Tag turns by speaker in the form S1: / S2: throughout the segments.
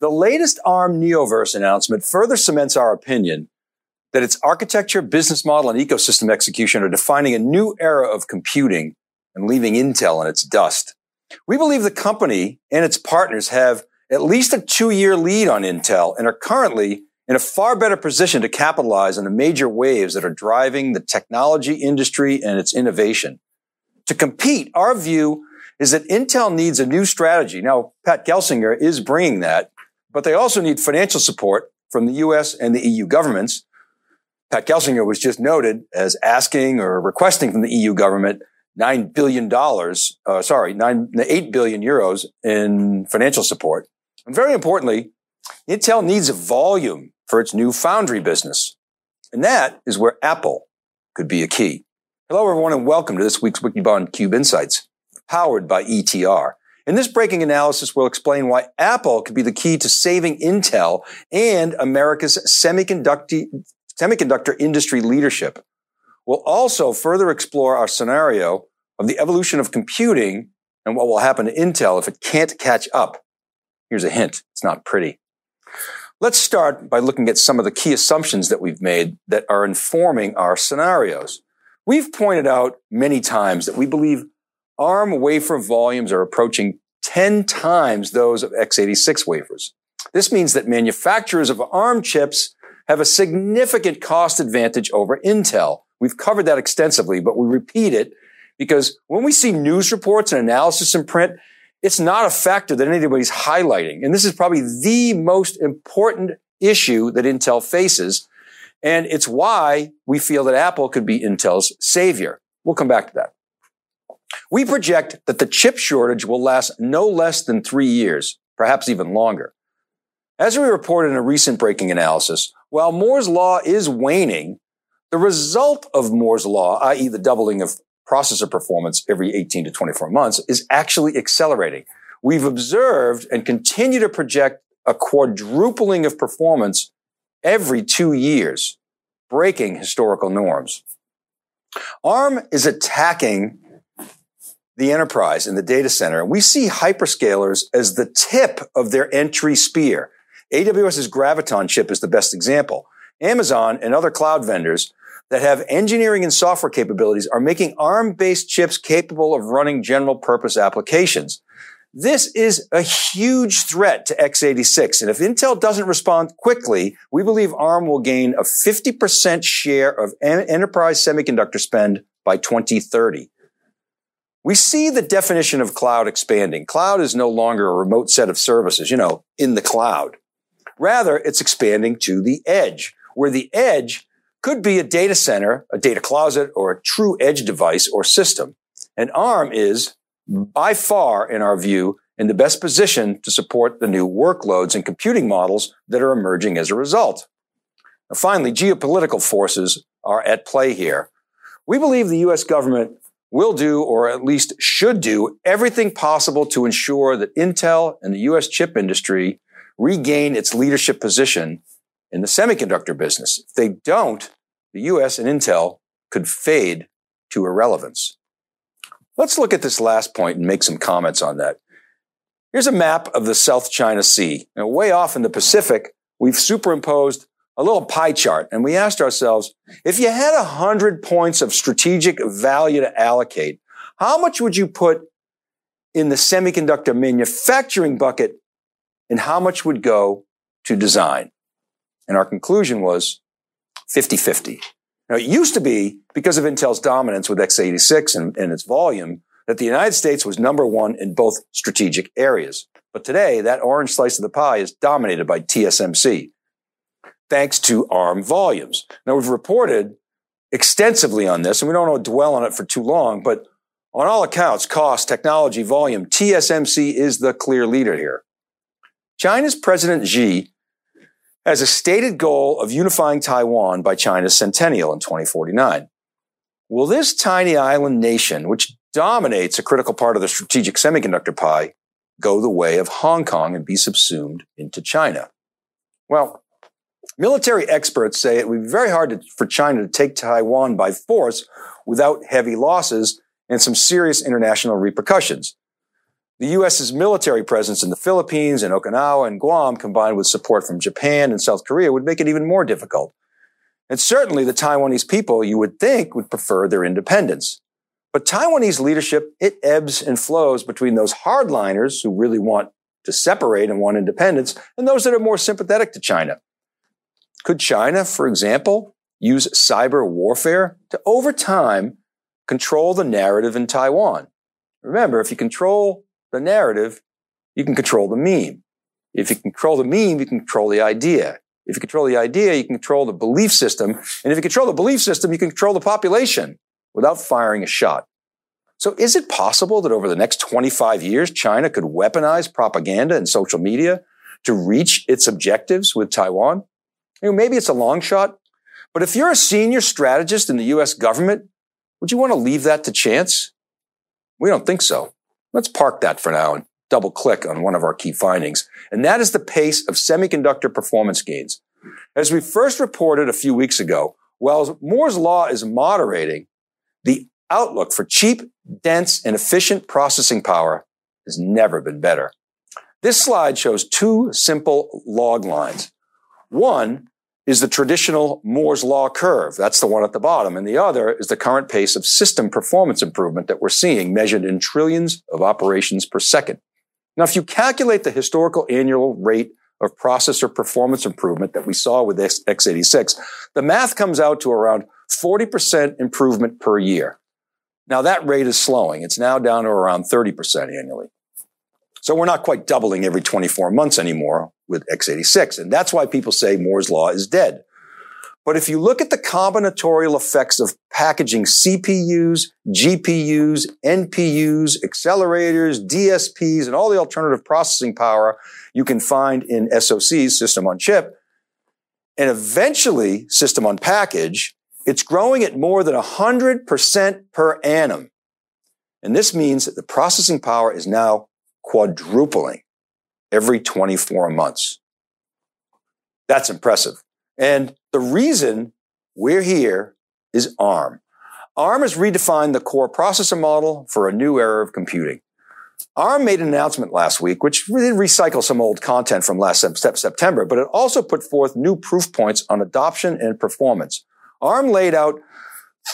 S1: The latest ARM Neoverse announcement further cements our opinion that its architecture, business model, and ecosystem execution are defining a new era of computing and leaving Intel in its dust. We believe the company and its partners have at least a two year lead on Intel and are currently in a far better position to capitalize on the major waves that are driving the technology industry and its innovation. To compete, our view is that Intel needs a new strategy. Now, Pat Gelsinger is bringing that but they also need financial support from the US and the EU governments. Pat Gelsinger was just noted as asking or requesting from the EU government $9 billion, uh, sorry, nine, 8 billion euros in financial support. And very importantly, Intel needs a volume for its new foundry business. And that is where Apple could be a key. Hello, everyone, and welcome to this week's Wikibon Cube Insights, powered by ETR. In this breaking analysis, we'll explain why Apple could be the key to saving Intel and America's semiconductor, semiconductor industry leadership. We'll also further explore our scenario of the evolution of computing and what will happen to Intel if it can't catch up. Here's a hint. It's not pretty. Let's start by looking at some of the key assumptions that we've made that are informing our scenarios. We've pointed out many times that we believe ARM wafer volumes are approaching 10 times those of x86 wafers. This means that manufacturers of ARM chips have a significant cost advantage over Intel. We've covered that extensively, but we repeat it because when we see news reports and analysis in print, it's not a factor that anybody's highlighting. And this is probably the most important issue that Intel faces. And it's why we feel that Apple could be Intel's savior. We'll come back to that. We project that the chip shortage will last no less than three years, perhaps even longer. As we reported in a recent breaking analysis, while Moore's Law is waning, the result of Moore's Law, i.e. the doubling of processor performance every 18 to 24 months, is actually accelerating. We've observed and continue to project a quadrupling of performance every two years, breaking historical norms. ARM is attacking the enterprise and the data center. And we see hyperscalers as the tip of their entry spear. AWS's Graviton chip is the best example. Amazon and other cloud vendors that have engineering and software capabilities are making ARM-based chips capable of running general purpose applications. This is a huge threat to x86. And if Intel doesn't respond quickly, we believe ARM will gain a 50% share of enterprise semiconductor spend by 2030. We see the definition of cloud expanding. Cloud is no longer a remote set of services, you know, in the cloud. Rather, it's expanding to the edge, where the edge could be a data center, a data closet, or a true edge device or system. And ARM is, by far, in our view, in the best position to support the new workloads and computing models that are emerging as a result. Now, finally, geopolitical forces are at play here. We believe the U.S. government will do, or at least should do, everything possible to ensure that Intel and the US chip industry regain its leadership position in the semiconductor business. If they don't, the US and Intel could fade to irrelevance. Let's look at this last point and make some comments on that. Here's a map of the South China Sea. Now, way off in the Pacific, we've superimposed a little pie chart and we asked ourselves, if you had a hundred points of strategic value to allocate, how much would you put in the semiconductor manufacturing bucket and how much would go to design? And our conclusion was 50-50. Now it used to be because of Intel's dominance with x86 and, and its volume that the United States was number one in both strategic areas. But today, that orange slice of the pie is dominated by TSMC thanks to ARM volumes. Now we've reported extensively on this and we don't want to dwell on it for too long, but on all accounts, cost, technology, volume, TSMC is the clear leader here. China's President Xi has a stated goal of unifying Taiwan by China's centennial in 2049. Will this tiny island nation, which dominates a critical part of the strategic semiconductor pie, go the way of Hong Kong and be subsumed into China? Well, Military experts say it would be very hard to, for China to take Taiwan by force without heavy losses and some serious international repercussions. The U.S.'s military presence in the Philippines and Okinawa and Guam, combined with support from Japan and South Korea, would make it even more difficult. And certainly the Taiwanese people, you would think, would prefer their independence. But Taiwanese leadership, it ebbs and flows between those hardliners who really want to separate and want independence and those that are more sympathetic to China. Could China, for example, use cyber warfare to over time control the narrative in Taiwan? Remember, if you control the narrative, you can control the meme. If you control the meme, you can control the idea. If you control the idea, you can control the belief system. And if you control the belief system, you can control the population without firing a shot. So is it possible that over the next 25 years, China could weaponize propaganda and social media to reach its objectives with Taiwan? You know, maybe it's a long shot, but if you're a senior strategist in the U.S. government, would you want to leave that to chance? We don't think so. Let's park that for now and double click on one of our key findings. And that is the pace of semiconductor performance gains. As we first reported a few weeks ago, while Moore's law is moderating, the outlook for cheap, dense, and efficient processing power has never been better. This slide shows two simple log lines. One is the traditional Moore's law curve. That's the one at the bottom. And the other is the current pace of system performance improvement that we're seeing measured in trillions of operations per second. Now, if you calculate the historical annual rate of processor performance improvement that we saw with x86, the math comes out to around 40% improvement per year. Now that rate is slowing. It's now down to around 30% annually. So we're not quite doubling every 24 months anymore with x86. And that's why people say Moore's law is dead. But if you look at the combinatorial effects of packaging CPUs, GPUs, NPUs, accelerators, DSPs, and all the alternative processing power you can find in SoCs, system on chip, and eventually system on package, it's growing at more than 100% per annum. And this means that the processing power is now quadrupling every 24 months. That's impressive. And the reason we're here is ARM. ARM has redefined the core processor model for a new era of computing. ARM made an announcement last week, which did recycle some old content from last September, but it also put forth new proof points on adoption and performance. ARM laid out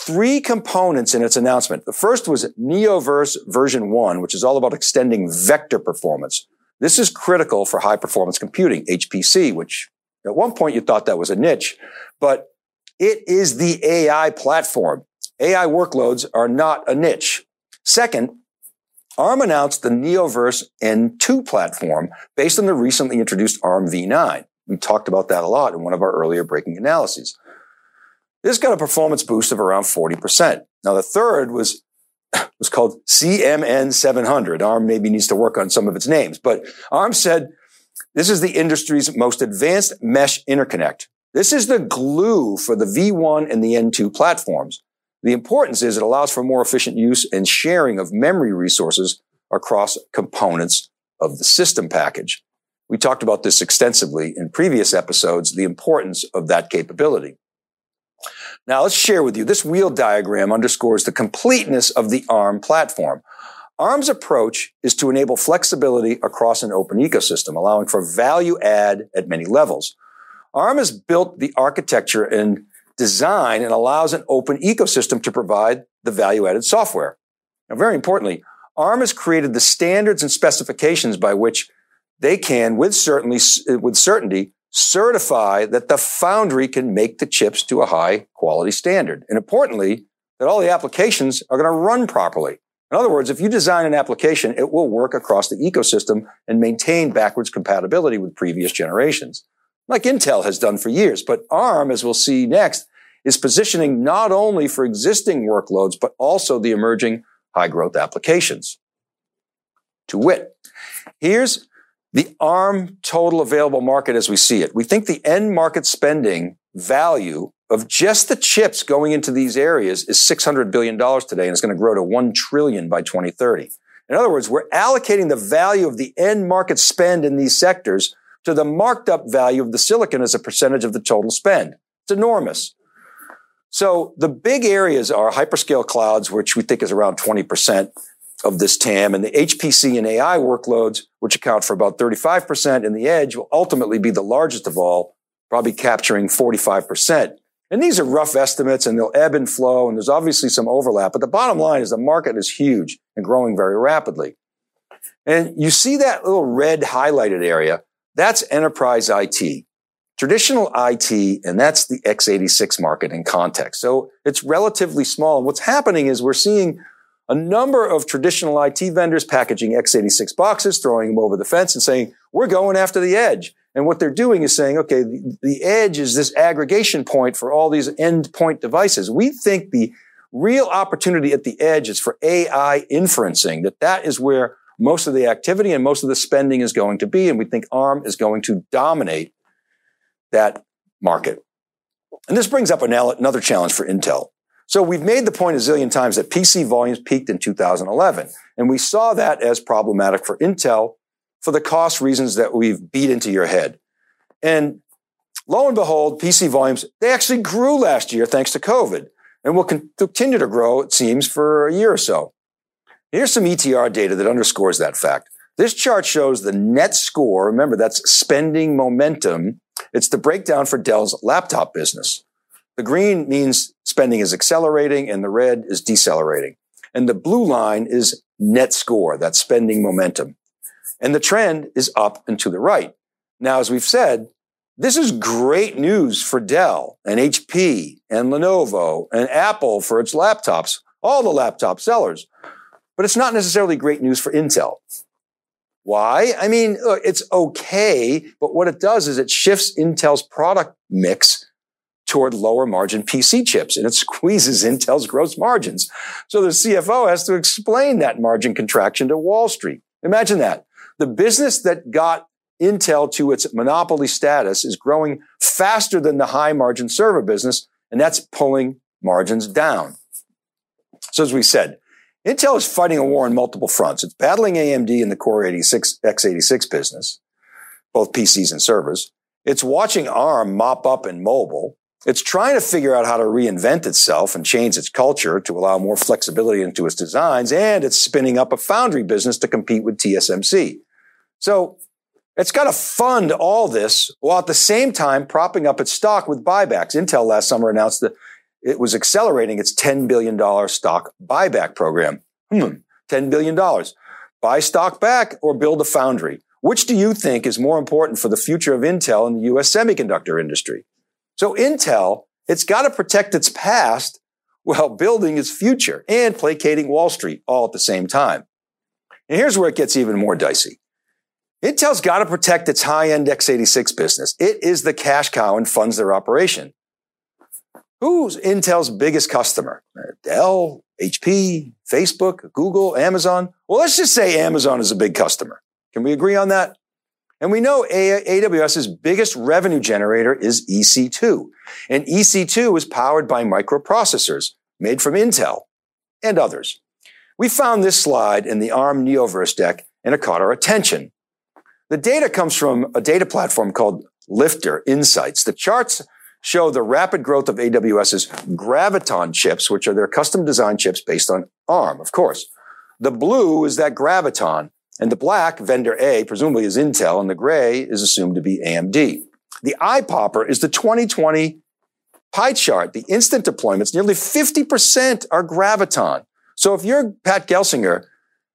S1: three components in its announcement. The first was Neoverse version one, which is all about extending vector performance. This is critical for high performance computing, HPC, which at one point you thought that was a niche, but it is the AI platform. AI workloads are not a niche. Second, ARM announced the Neoverse N2 platform based on the recently introduced ARM v9. We talked about that a lot in one of our earlier breaking analyses. This got a performance boost of around 40%. Now the third was was called CMN 700. ARM maybe needs to work on some of its names, but ARM said this is the industry's most advanced mesh interconnect. This is the glue for the V1 and the N2 platforms. The importance is it allows for more efficient use and sharing of memory resources across components of the system package. We talked about this extensively in previous episodes, the importance of that capability. Now let's share with you this wheel diagram underscores the completeness of the ARM platform. ARM's approach is to enable flexibility across an open ecosystem, allowing for value add at many levels. ARM has built the architecture and design and allows an open ecosystem to provide the value added software. Now, very importantly, ARM has created the standards and specifications by which they can, with certainty, with certainty, certify that the foundry can make the chips to a high quality standard. And importantly, that all the applications are going to run properly. In other words, if you design an application, it will work across the ecosystem and maintain backwards compatibility with previous generations, like Intel has done for years. But ARM, as we'll see next, is positioning not only for existing workloads, but also the emerging high growth applications. To wit, here's the ARM total available market as we see it. We think the end market spending value of just the chips going into these areas is $600 billion today, and it's going to grow to 1 trillion by 2030. In other words, we're allocating the value of the end market spend in these sectors to the marked up value of the silicon as a percentage of the total spend. It's enormous. So the big areas are hyperscale clouds, which we think is around 20%, of this TAM and the HPC and AI workloads, which account for about 35% in the edge will ultimately be the largest of all, probably capturing 45%. And these are rough estimates and they'll ebb and flow. And there's obviously some overlap, but the bottom line is the market is huge and growing very rapidly. And you see that little red highlighted area. That's enterprise IT, traditional IT, and that's the x86 market in context. So it's relatively small. And what's happening is we're seeing a number of traditional IT vendors packaging x86 boxes, throwing them over the fence and saying, we're going after the edge. And what they're doing is saying, okay, the, edge is this aggregation point for all these endpoint devices. We think the real opportunity at the edge is for AI inferencing, that that is where most of the activity and most of the spending is going to be. And we think ARM is going to dominate that market. And this brings up another challenge for Intel. So we've made the point a zillion times that PC volumes peaked in 2011. And we saw that as problematic for Intel for the cost reasons that we've beat into your head. And lo and behold, PC volumes, they actually grew last year thanks to COVID and will continue to grow, it seems, for a year or so. Here's some ETR data that underscores that fact. This chart shows the net score. Remember, that's spending momentum. It's the breakdown for Dell's laptop business. The green means spending is accelerating and the red is decelerating. And the blue line is net score, that's spending momentum. And the trend is up and to the right. Now, as we've said, this is great news for Dell and HP and Lenovo and Apple for its laptops, all the laptop sellers. But it's not necessarily great news for Intel. Why? I mean, it's okay, but what it does is it shifts Intel's product mix toward lower margin PC chips and it squeezes Intel's gross margins. So the CFO has to explain that margin contraction to Wall Street. Imagine that. The business that got Intel to its monopoly status is growing faster than the high margin server business, and that's pulling margins down. So as we said, Intel is fighting a war on multiple fronts. It's battling AMD in the Core 86, x86 business, both PCs and servers. It's watching ARM mop up in mobile. It's trying to figure out how to reinvent itself and change its culture to allow more flexibility into its designs. And it's spinning up a foundry business to compete with TSMC. So it's got to fund all this while at the same time propping up its stock with buybacks. Intel last summer announced that it was accelerating its $10 billion stock buyback program. Hmm, $10 billion. Buy stock back or build a foundry. Which do you think is more important for the future of Intel and the US semiconductor industry? So Intel, it's got to protect its past while building its future and placating Wall Street all at the same time. And here's where it gets even more dicey. Intel's got to protect its high-end x86 business. It is the cash cow and funds their operation. Who's Intel's biggest customer? Dell, HP, Facebook, Google, Amazon? Well, let's just say Amazon is a big customer. Can we agree on that? And we know AWS's biggest revenue generator is EC2. And EC2 is powered by microprocessors made from Intel and others. We found this slide in the ARM Neoverse deck and it caught our attention. The data comes from a data platform called Liftr Insights. The charts show the rapid growth of AWS's Graviton chips, which are their custom design chips based on ARM, of course. The blue is that Graviton. And the black, vendor A, presumably is Intel, and the gray is assumed to be AMD. The eye popper is the 2020 pie chart. The instant deployments, nearly 50% are Graviton. So if you're Pat Gelsinger,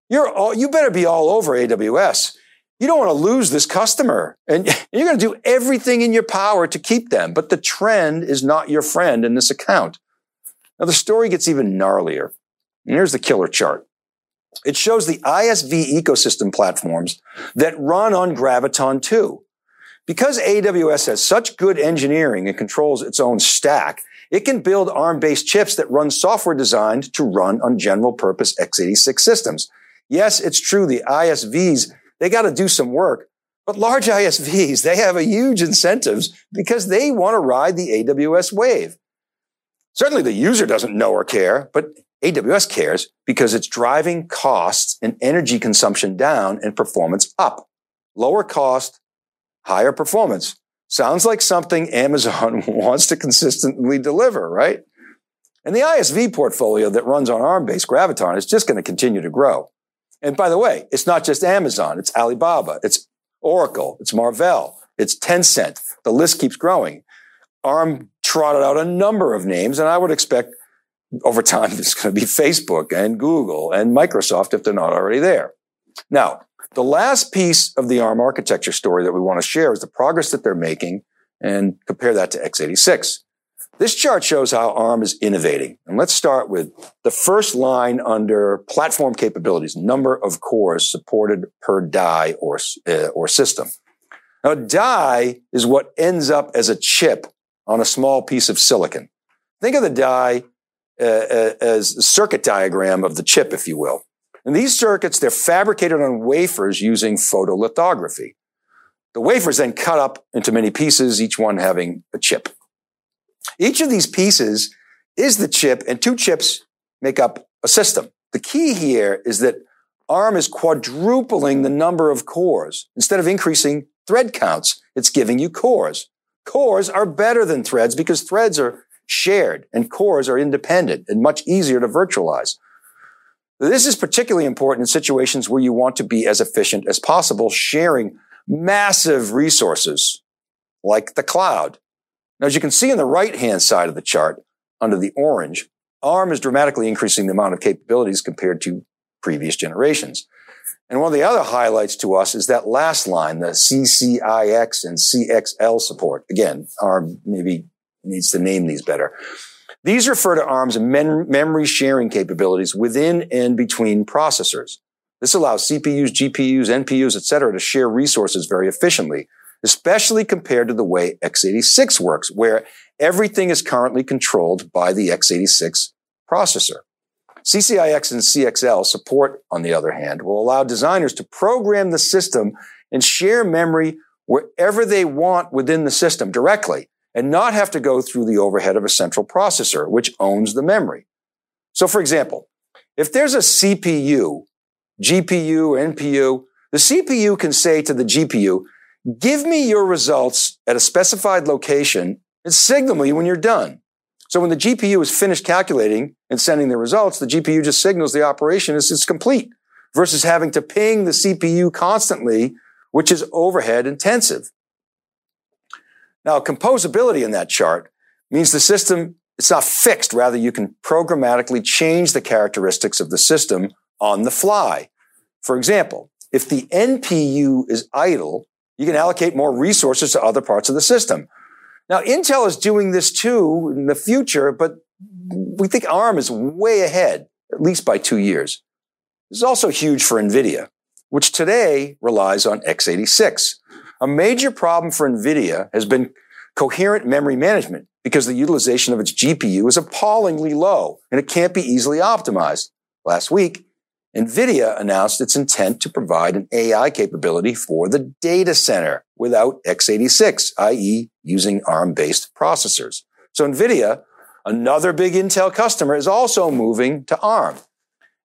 S1: you're all, you better be all over AWS. You don't want to lose this customer and you're going to do everything in your power to keep them. But the trend is not your friend in this account. Now the story gets even gnarlier. And here's the killer chart. It shows the ISV ecosystem platforms that run on Graviton 2. Because AWS has such good engineering and controls its own stack, it can build ARM-based chips that run software designed to run on general purpose x86 systems. Yes, it's true. The ISVs, they got to do some work, but large ISVs, they have a huge incentives because they want to ride the AWS wave. Certainly the user doesn't know or care, but AWS cares because it's driving costs and energy consumption down and performance up. Lower cost, higher performance. Sounds like something Amazon wants to consistently deliver, right? And the ISV portfolio that runs on ARM-based Graviton is just going to continue to grow. And by the way, it's not just Amazon. It's Alibaba. It's Oracle. It's Marvell. It's Tencent. The list keeps growing. ARM trotted out a number of names, and I would expect over time it's going to be Facebook and Google and Microsoft if they're not already there. Now, the last piece of the ARM architecture story that we want to share is the progress that they're making and compare that to x86. This chart shows how ARM is innovating. And let's start with the first line under platform capabilities, number of cores supported per die or, uh, or system. Now, die is what ends up as a chip on a small piece of silicon. Think of the die Uh, uh, as a circuit diagram of the chip, if you will. And these circuits, they're fabricated on wafers using photolithography. The wafers then cut up into many pieces, each one having a chip. Each of these pieces is the chip, and two chips make up a system. The key here is that ARM is quadrupling the number of cores. Instead of increasing thread counts, it's giving you cores. Cores are better than threads because threads are shared and cores are independent and much easier to virtualize. This is particularly important in situations where you want to be as efficient as possible, sharing massive resources like the cloud. Now, as you can see on the right hand side of the chart under the orange, ARM is dramatically increasing the amount of capabilities compared to previous generations. And one of the other highlights to us is that last line, the CCIX and CXL support. Again, ARM maybe needs to name these better. These refer to ARM's memory sharing capabilities within and between processors. This allows CPUs, GPUs, NPUs, etc., to share resources very efficiently, especially compared to the way x86 works, where everything is currently controlled by the x86 processor. CCIX and CXL support, on the other hand, will allow designers to program the system and share memory wherever they want within the system directly and not have to go through the overhead of a central processor, which owns the memory. So for example, if there's a CPU GPU, or NPU, the CPU can say to the GPU, give me your results at a specified location and signal me when you're done. So when the GPU is finished calculating and sending the results, the GPU just signals the operation is, is complete versus having to ping the CPU constantly, which is overhead intensive. Now, composability in that chart means the system, it's not fixed. Rather, you can programmatically change the characteristics of the system on the fly. For example, if the NPU is idle, you can allocate more resources to other parts of the system. Now, Intel is doing this too in the future, but we think ARM is way ahead, at least by two years. This is also huge for NVIDIA, which today relies on x86. A major problem for NVIDIA has been coherent memory management because the utilization of its GPU is appallingly low and it can't be easily optimized. Last week, NVIDIA announced its intent to provide an AI capability for the data center without x86, i.e. using ARM-based processors. So NVIDIA, another big Intel customer, is also moving to ARM.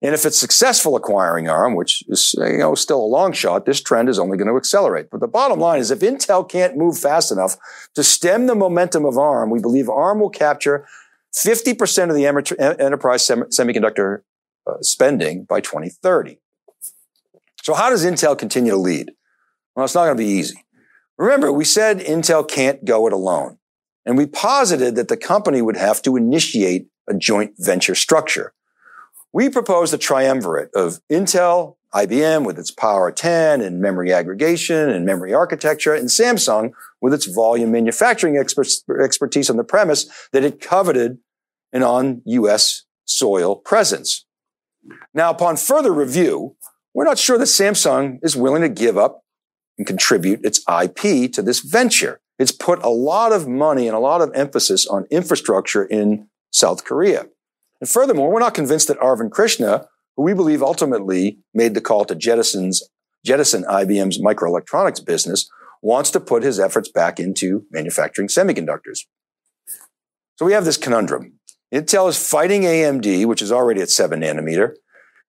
S1: And if it's successful acquiring ARM, which is you know still a long shot, this trend is only going to accelerate. But the bottom line is if Intel can't move fast enough to stem the momentum of ARM, we believe ARM will capture 50% of the enterprise semiconductor uh, spending by 2030. So how does Intel continue to lead? Well, it's not going to be easy. Remember, we said Intel can't go it alone. And we posited that the company would have to initiate a joint venture structure. We proposed a triumvirate of Intel, IBM with its Power 10 and memory aggregation and memory architecture, and Samsung with its volume manufacturing expertise on the premise that it coveted an on U.S. soil presence. Now, upon further review, we're not sure that Samsung is willing to give up and contribute its IP to this venture. It's put a lot of money and a lot of emphasis on infrastructure in South Korea. And furthermore, we're not convinced that Arvind Krishna, who we believe ultimately made the call to jettison's, jettison IBM's microelectronics business, wants to put his efforts back into manufacturing semiconductors. So we have this conundrum. Intel is fighting AMD, which is already at seven nanometer.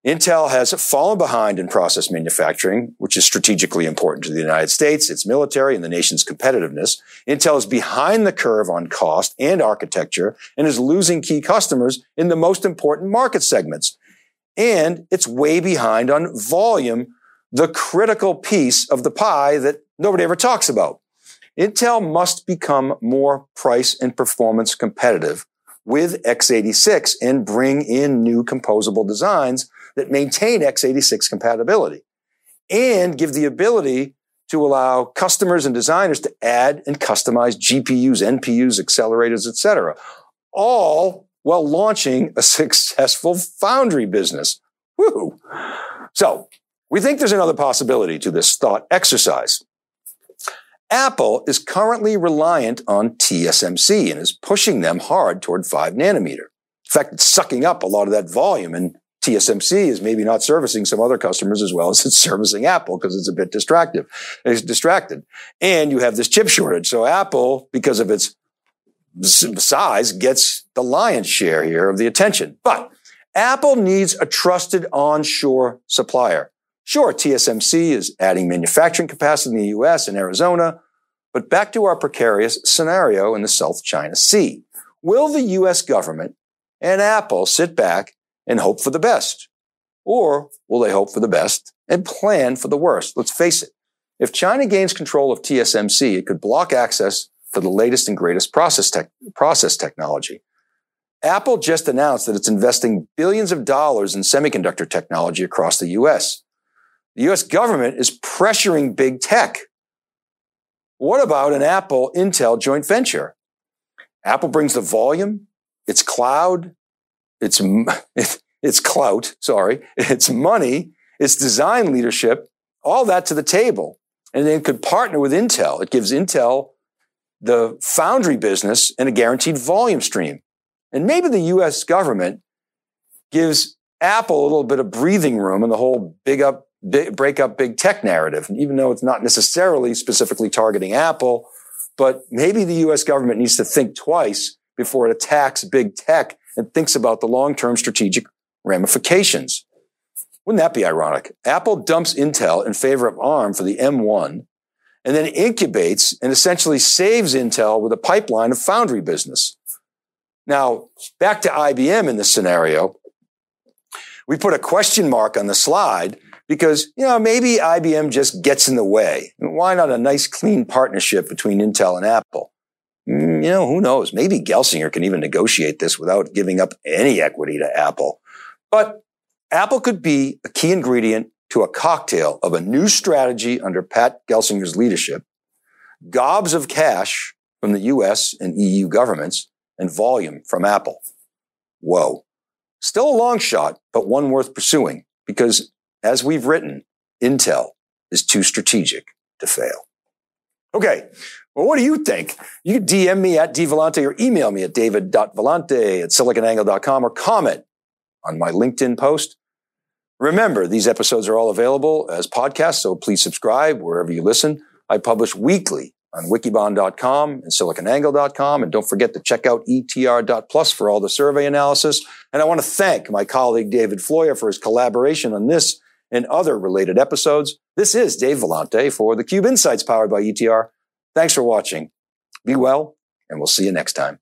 S1: Intel has fallen behind in process manufacturing, which is strategically important to the United States, its military, and the nation's competitiveness. Intel is behind the curve on cost and architecture and is losing key customers in the most important market segments. And it's way behind on volume, the critical piece of the pie that nobody ever talks about. Intel must become more price and performance competitive with x86 and bring in new composable designs that maintain x86 compatibility and give the ability to allow customers and designers to add and customize GPUs, NPUs, accelerators, etc. All while launching a successful foundry business. Woo! So we think there's another possibility to this thought exercise. Apple is currently reliant on TSMC and is pushing them hard toward five nanometer. In fact, it's sucking up a lot of that volume and TSMC is maybe not servicing some other customers as well as it's servicing Apple because it's a bit distractive. It's distracted. And you have this chip shortage. So Apple, because of its size, gets the lion's share here of the attention. But Apple needs a trusted onshore supplier. Sure, TSMC is adding manufacturing capacity in the US and Arizona, but back to our precarious scenario in the South China Sea. Will the US government and Apple sit back and hope for the best? Or will they hope for the best and plan for the worst? Let's face it. If China gains control of TSMC, it could block access to the latest and greatest process, process technology. Apple just announced that it's investing billions of dollars in semiconductor technology across the US. The US government is pressuring big tech. What about an Apple Intel joint venture? Apple brings the volume, its cloud, its, its clout, sorry, its money, its design leadership, all that to the table. And then could partner with Intel. It gives Intel the foundry business and a guaranteed volume stream. And maybe the US government gives Apple a little bit of breathing room in the whole big up, big, break up big tech narrative. even though it's not necessarily specifically targeting Apple, but maybe the US government needs to think twice before it attacks big tech and thinks about the long-term strategic ramifications. Wouldn't that be ironic? Apple dumps Intel in favor of ARM for the M1 and then incubates and essentially saves Intel with a pipeline of foundry business. Now, back to IBM in this scenario. We put a question mark on the slide because, you know, maybe IBM just gets in the way. Why not a nice clean partnership between Intel and Apple? Mm, you know, who knows? Maybe Gelsinger can even negotiate this without giving up any equity to Apple. But Apple could be a key ingredient to a cocktail of a new strategy under Pat Gelsinger's leadership, gobs of cash from the US and EU governments, and volume from Apple. Whoa. Still a long shot, but one worth pursuing because as we've written, Intel is too strategic to fail. Okay. Well, what do you think? You DM me at dvellante or email me at david.vellante at siliconangle.com or comment on my LinkedIn post. Remember, these episodes are all available as podcasts, so please subscribe wherever you listen. I publish weekly on wikibon.com and siliconangle.com. And don't forget to check out etr.plus for all the survey analysis. And I want to thank my colleague David Floyer for his collaboration on this and other related episodes. This is Dave Vellante for the Cube Insights powered by ETR. Thanks for watching. Be well, and we'll see you next time.